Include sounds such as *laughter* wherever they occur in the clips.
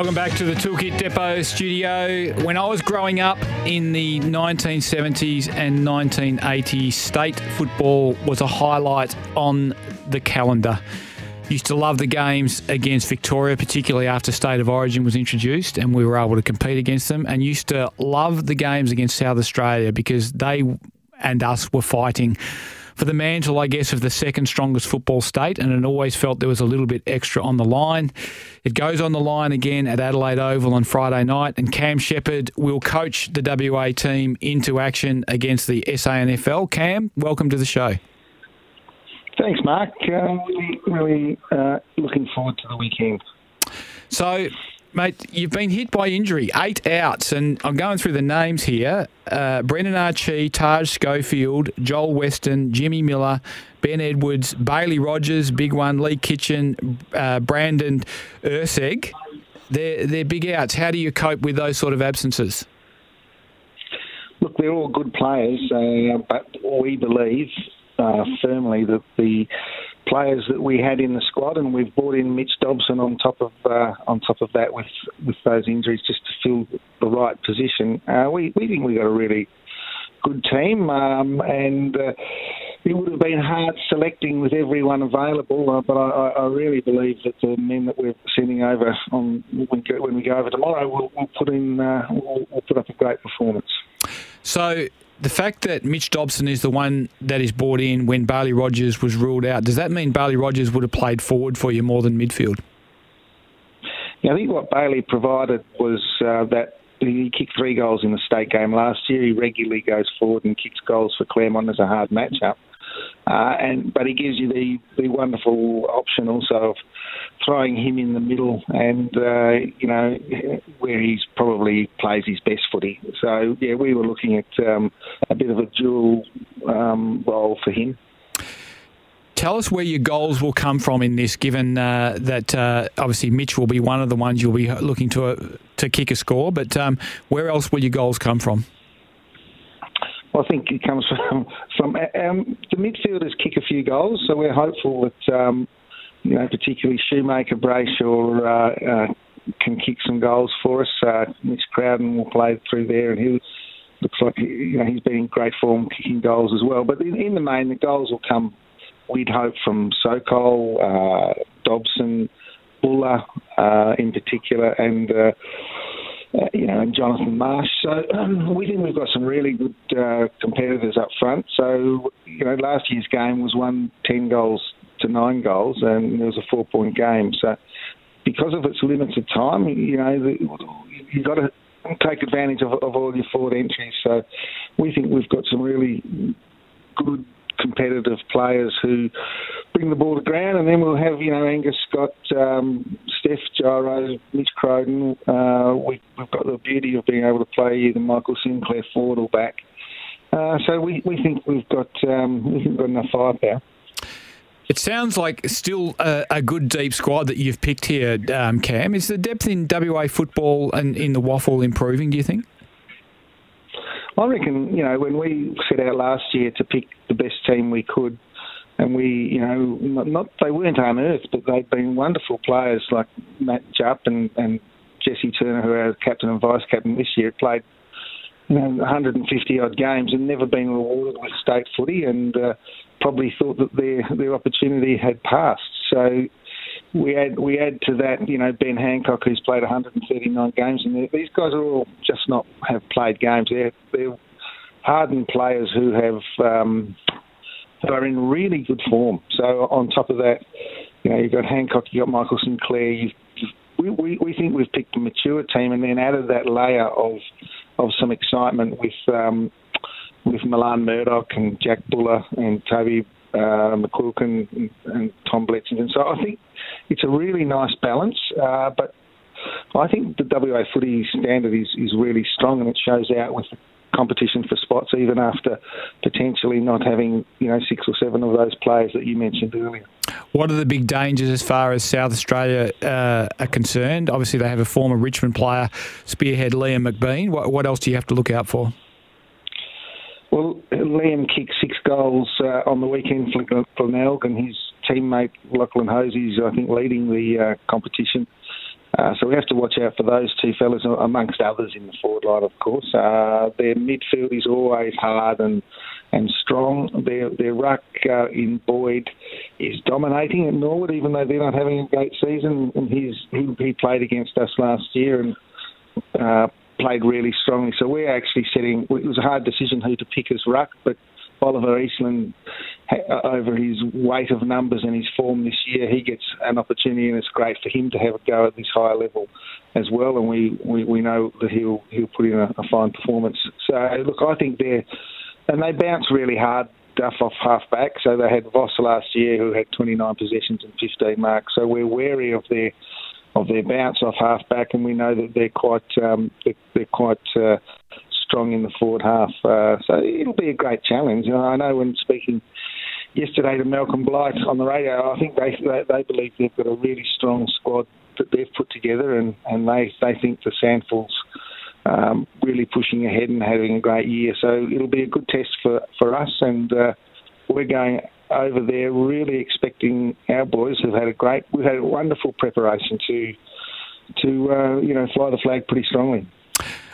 Welcome back to the Toolkit Depot studio. When I was growing up in the 1970s and 1980s, state football was a highlight on the calendar. Used to love the games against Victoria, particularly after State of Origin was introduced and we were able to compete against them, and used to love the games against South Australia because they and us were fighting for the mantle, I guess, of the second strongest football state, and it always felt there was a little bit extra on the line. It goes on the line again at Adelaide Oval on Friday night, and Cam Shepherd will coach the WA team into action against the SANFL. Cam, welcome to the show. Thanks, Mark. Really, really uh, looking forward to the weekend. So, Mate, you've been hit by injury, eight outs, and I'm going through the names here. Uh, Brendan Archie, Taj Schofield, Joel Weston, Jimmy Miller, Ben Edwards, Bailey Rogers, big one, Lee Kitchen, uh, Brandon Urseg. They're, they're big outs. How do you cope with those sort of absences? Look, they're all good players, uh, but we believe uh, firmly that the players that we had in the squad, and we've brought in Mitch Dobson on top of uh, on top of that with with those injuries just to fill the right position. Uh, we we think we got a really good team, um, and uh, it would have been hard selecting with everyone available. Uh, but I, I, really believe that the men that we're sending over on when, we go over tomorrow will, will put in uh, will, will put up a great performance. So the fact that Mitch Dobson is the one that is brought in when Bailey Rogers was ruled out, does that mean Bailey Rogers would have played forward for you more than midfield? Yeah, I think what Bailey provided was uh, that he kicked three goals in the state game last year. He regularly goes forward and kicks goals for Claremont as a hard matchup. Uh, and but he gives you the, the wonderful option also of throwing him in the middle and uh, you know where he's probably plays his best footy. So yeah, we were looking at um, a bit of a dual um, role for him. Tell us where your goals will come from in this, given uh, that uh, obviously Mitch will be one of the ones you'll be looking to uh, to kick a score. But um, where else will your goals come from? I think it comes *laughs* from from um, the midfielders kick a few goals, so we're hopeful that um, you know particularly Shoemaker Brayshaw uh, uh, can kick some goals for us. Uh, Mitch Crowden will play through there, and he looks like you know he's been in great form kicking goals as well. But in, in the main, the goals will come. We'd hope from Sokol, uh, Dobson, Buller uh, in particular, and uh, uh, you know, and Jonathan Marsh. So um, we think we've got some really good uh, competitors up front. So you know, last year's game was won ten goals to nine goals, and it was a four-point game. So because of its limited time, you know, you've got to take advantage of, of all your forward entries. So we think we've got some really good competitive players who bring the ball to ground, and then we'll have you know Angus Scott, um, Steph Giro, Mitch Crowden. Uh, we, have got the beauty of being able to play either Michael Sinclair forward or back. Uh, so we, we think we've got um, we've got enough firepower. It sounds like still a, a, good deep squad that you've picked here, um, Cam. Is the depth in WA football and in the WAFL improving? Do you think? I reckon you know when we set out last year to pick the best team we could, and we you know not, not they weren't unearthed, but they've been wonderful players like Matt Jupp and, and Jesse Turner, who are captain and vice captain this year, played you know 150 odd games and never been rewarded with state footy, and uh, probably thought that their their opportunity had passed. So we add we add to that, you know, Ben Hancock, who's played 139 games, and these guys are all just not have played games. They're they're hardened players who have um, who are in really good form. So on top of that, you know, you've got Hancock, you've got Michael Sinclair. You've, we, we we think we've picked a mature team, and then added that layer of of some excitement with um, with Milan Murdoch and Jack Buller and Toby uh, McQuilkin and, and Tom Bletsington. So I think it's a really nice balance. Uh, but I think the WA footy standard is, is really strong and it shows out with competition for spots even after potentially not having you know six or seven of those players that you mentioned earlier. What are the big dangers as far as South Australia uh, are concerned? Obviously, they have a former Richmond player, spearhead Liam McBean. What, what else do you have to look out for? Liam kicked six goals uh, on the weekend for Glenelg, and his teammate Lachlan Hosie is, I think, leading the uh, competition. Uh, so we have to watch out for those two fellas, amongst others in the forward line, of course. Uh, their midfield is always hard and and strong. Their their ruck uh, in Boyd is dominating at Norwood, even though they're not having a great season. And he's he, he played against us last year and uh, played really strongly. So we're actually sitting. It was a hard decision who to pick as ruck, but Oliver Eastland, uh, over his weight of numbers and his form this year, he gets an opportunity, and it's great for him to have a go at this higher level as well. And we, we, we know that he'll he'll put in a, a fine performance. So look, I think they're and they bounce really hard. Duff off half back, so they had Voss last year who had 29 possessions and 15 marks. So we're wary of their of their bounce off half back, and we know that they're quite um, they're, quite uh, strong in the forward half. Uh, so it'll be a great challenge. You know, I know when speaking yesterday to Malcolm Blight on the radio, I think they they, they believe they've got a really strong squad that they've put together, and, and they they think the SANFL's um, really pushing ahead and having a great year. So it'll be a good test for for us, and uh, we're going over there really expecting our boys who've had a great we've had a wonderful preparation to to uh, you know fly the flag pretty strongly.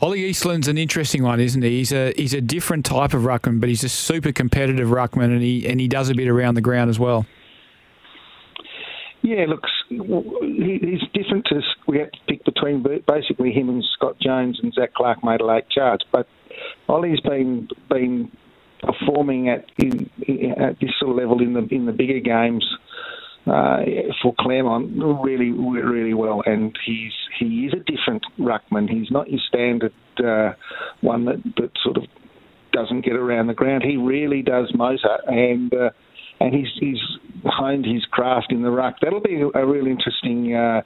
Ollie Eastland's an interesting one, isn't he? He's a he's a different type of ruckman, but he's a super competitive ruckman, and he and he does a bit around the ground as well. Yeah, looks he's different to we had to pick between basically him and Scott Jones and Zach Clark made a late charge, but Ollie's been been performing at in, at this sort of level in the in the bigger games uh, for Claremont really, really well, and he's he is a different ruckman. He's not your standard uh, one that, that sort of doesn't get around the ground. He really does motor, and uh, and he's he's honed his craft in the ruck. That'll be a, real interesting. Uh,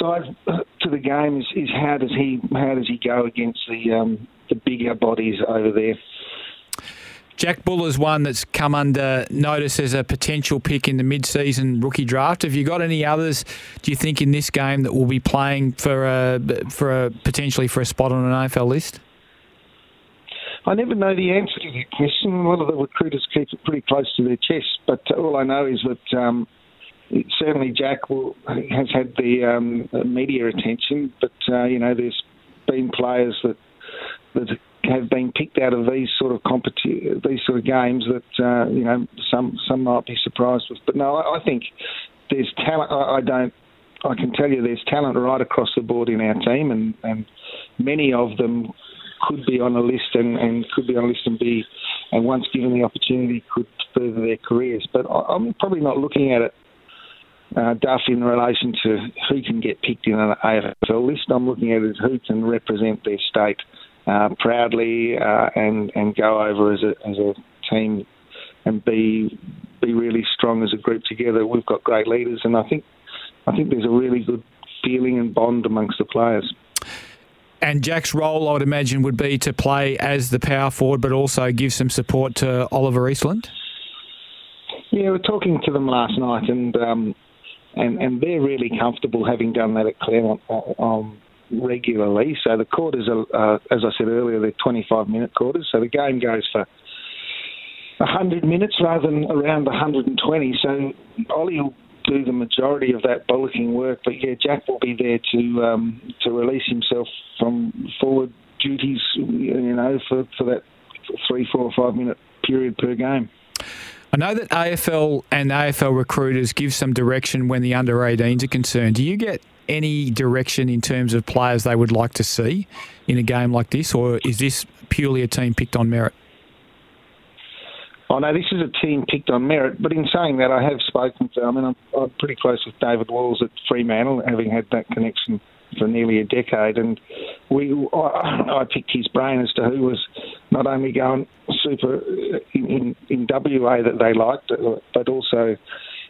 side to the game is, is how does he how does he go against the um, the bigger bodies over there? Jack Buller's one that's come under notice as a potential pick in the mid-season rookie draft. Have you got any others? Do you think in this game that will be playing for a for a potentially for a spot on an AFL list? I never know the answer to that question. A lot of the recruiters keep it pretty close to their chest, but all I know is that um, certainly Jack will, has had the um, media attention, but uh, you know there's been players that that have been picked out of these sort of competi- these sort of games that uh, you know some some might be surprised with. But no, I, I think there's talent. I, I don't. I can tell you there's talent right across the board in our team, and, and many of them could be on a list and, and could be on a list and be, and once given the opportunity, could further their careers. But I, I'm probably not looking at it uh, Duff in relation to who can get picked in an AFL list. I'm looking at it as who can represent their state uh, proudly uh, and and go over as a as a team and be be really strong as a group together. We've got great leaders, and I think I think there's a really good feeling and bond amongst the players. And Jack's role, I would imagine, would be to play as the power forward, but also give some support to Oliver Eastland. Yeah, we're talking to them last night, and um, and and they're really comfortable having done that at Claremont. Uh, um, regularly. So the quarters are, uh, as I said earlier, they're 25 minute quarters. So the game goes for 100 minutes rather than around 120. So Ollie will do the majority of that bullocking work, but yeah, Jack will be there to um, to release himself from forward duties, you know, for, for that three, four, or five minute period per game. I know that AFL and AFL recruiters give some direction when the under 18s are concerned. Do you get any direction in terms of players they would like to see in a game like this, or is this purely a team picked on merit? Oh no, this is a team picked on merit. But in saying that, I have spoken to. I mean, I'm, I'm pretty close with David Walls at Fremantle, having had that connection for nearly a decade, and we I, I picked his brain as to who was not only going super in, in, in WA that they liked, but also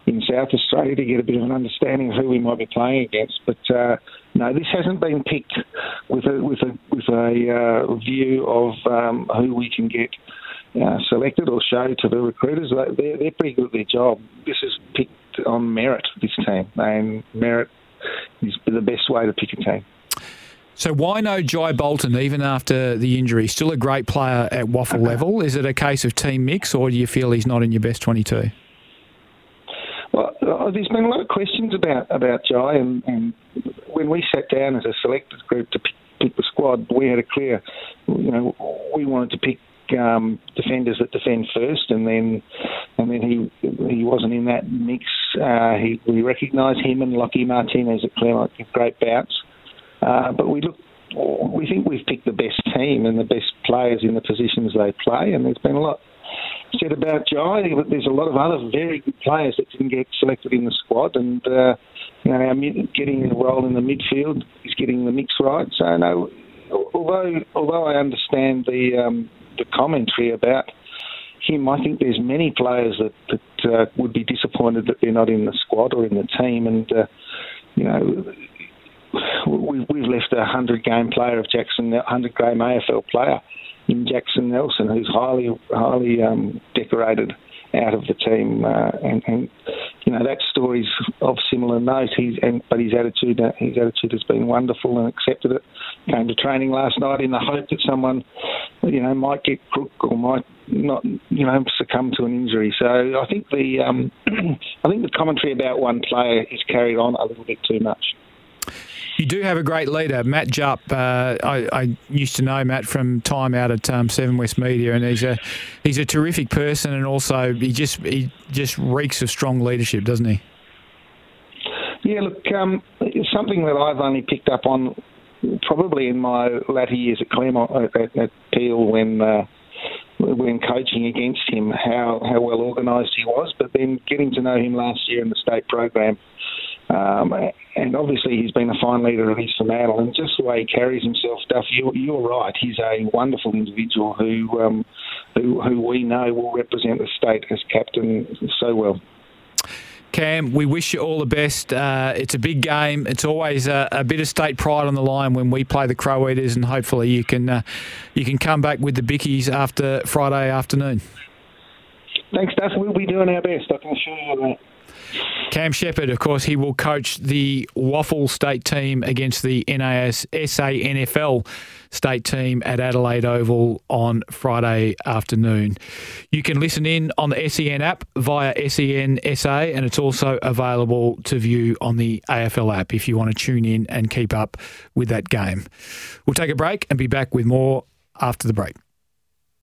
in South Australia to get a bit of an understanding of who we might be playing against. But uh, no, this hasn't been picked with a with a with a uh, view of um, who we can get. Uh, selected or show to the recruiters, they're, they're pretty good at their job. This is picked on merit, this team, and merit is the best way to pick a team. So why no Jai Bolton even after the injury? Still a great player at WAFL *laughs* level. Is it a case of team mix, or do you feel he's not in your best twenty-two? Well, uh, there's been a lot of questions about about Jai, and, and when we sat down as a selected group to pick, pick the squad, we had a clear, you know, we wanted to pick um, defenders that defend first, and then and then he he wasn't in that mix. Uh, he, we recognise him and Lockie Martinez at Claremont great bouts. Uh, but we look, we think we've picked the best team and the best players in the positions they play, and there's been a lot said about Jai, but there's a lot of other very good players that didn't get selected in the squad, and uh, you know, our mid, getting a role in the midfield is getting the mix right. So no, although although I understand the um, the commentary about him, I think there's many players that that uh, would be disappointed that they're not in the squad or in the team, and uh, you know we've, we've left a hundred game player of Jackson, a hundred game AFL player in Jackson Nelson, who's highly highly um, decorated out of the team, uh, and, and you know that story's of similar note. He's and but his attitude uh, his attitude has been wonderful and accepted it. Came to training last night in the hope that someone you know might get crook or might not you know succumb to an injury. So I think the um, *clears throat* I think the commentary about one player is carried on a little bit too much. You do have a great leader, Matt Jupp. Uh, I, I, used to know Matt from time out at um, Seven West Media, and he's a he's a terrific person, and also he just he just reeks of strong leadership, doesn't he? Yeah, look, um, something that I've only picked up on probably in my latter years at Claremont at, at Peel when. Uh, when coaching against him, how, how well organised he was, but then getting to know him last year in the state program, um, and obviously, he's been a fine leader of his Fremantle, and just the way he carries himself, Duff, you're, you're right. He's a wonderful individual who, um, who, who we know will represent the state as captain so well. Cam, we wish you all the best. Uh, it's a big game. It's always a, a, bit of state pride on the line when we play the Crow Eaters, and hopefully you can uh, you can come back with the Bickies after Friday afternoon. Thanks, Duff. We'll be doing our best. I can assure you that. Cam Shepherd, of course, he will coach the WAFL state team against the NAS SANFL state team at Adelaide Oval on Friday afternoon. You can listen in on the SEN app via SEN SA, and it's also available to view on the AFL app if you want to tune in and keep up with that game. We'll take a break and be back with more after the break.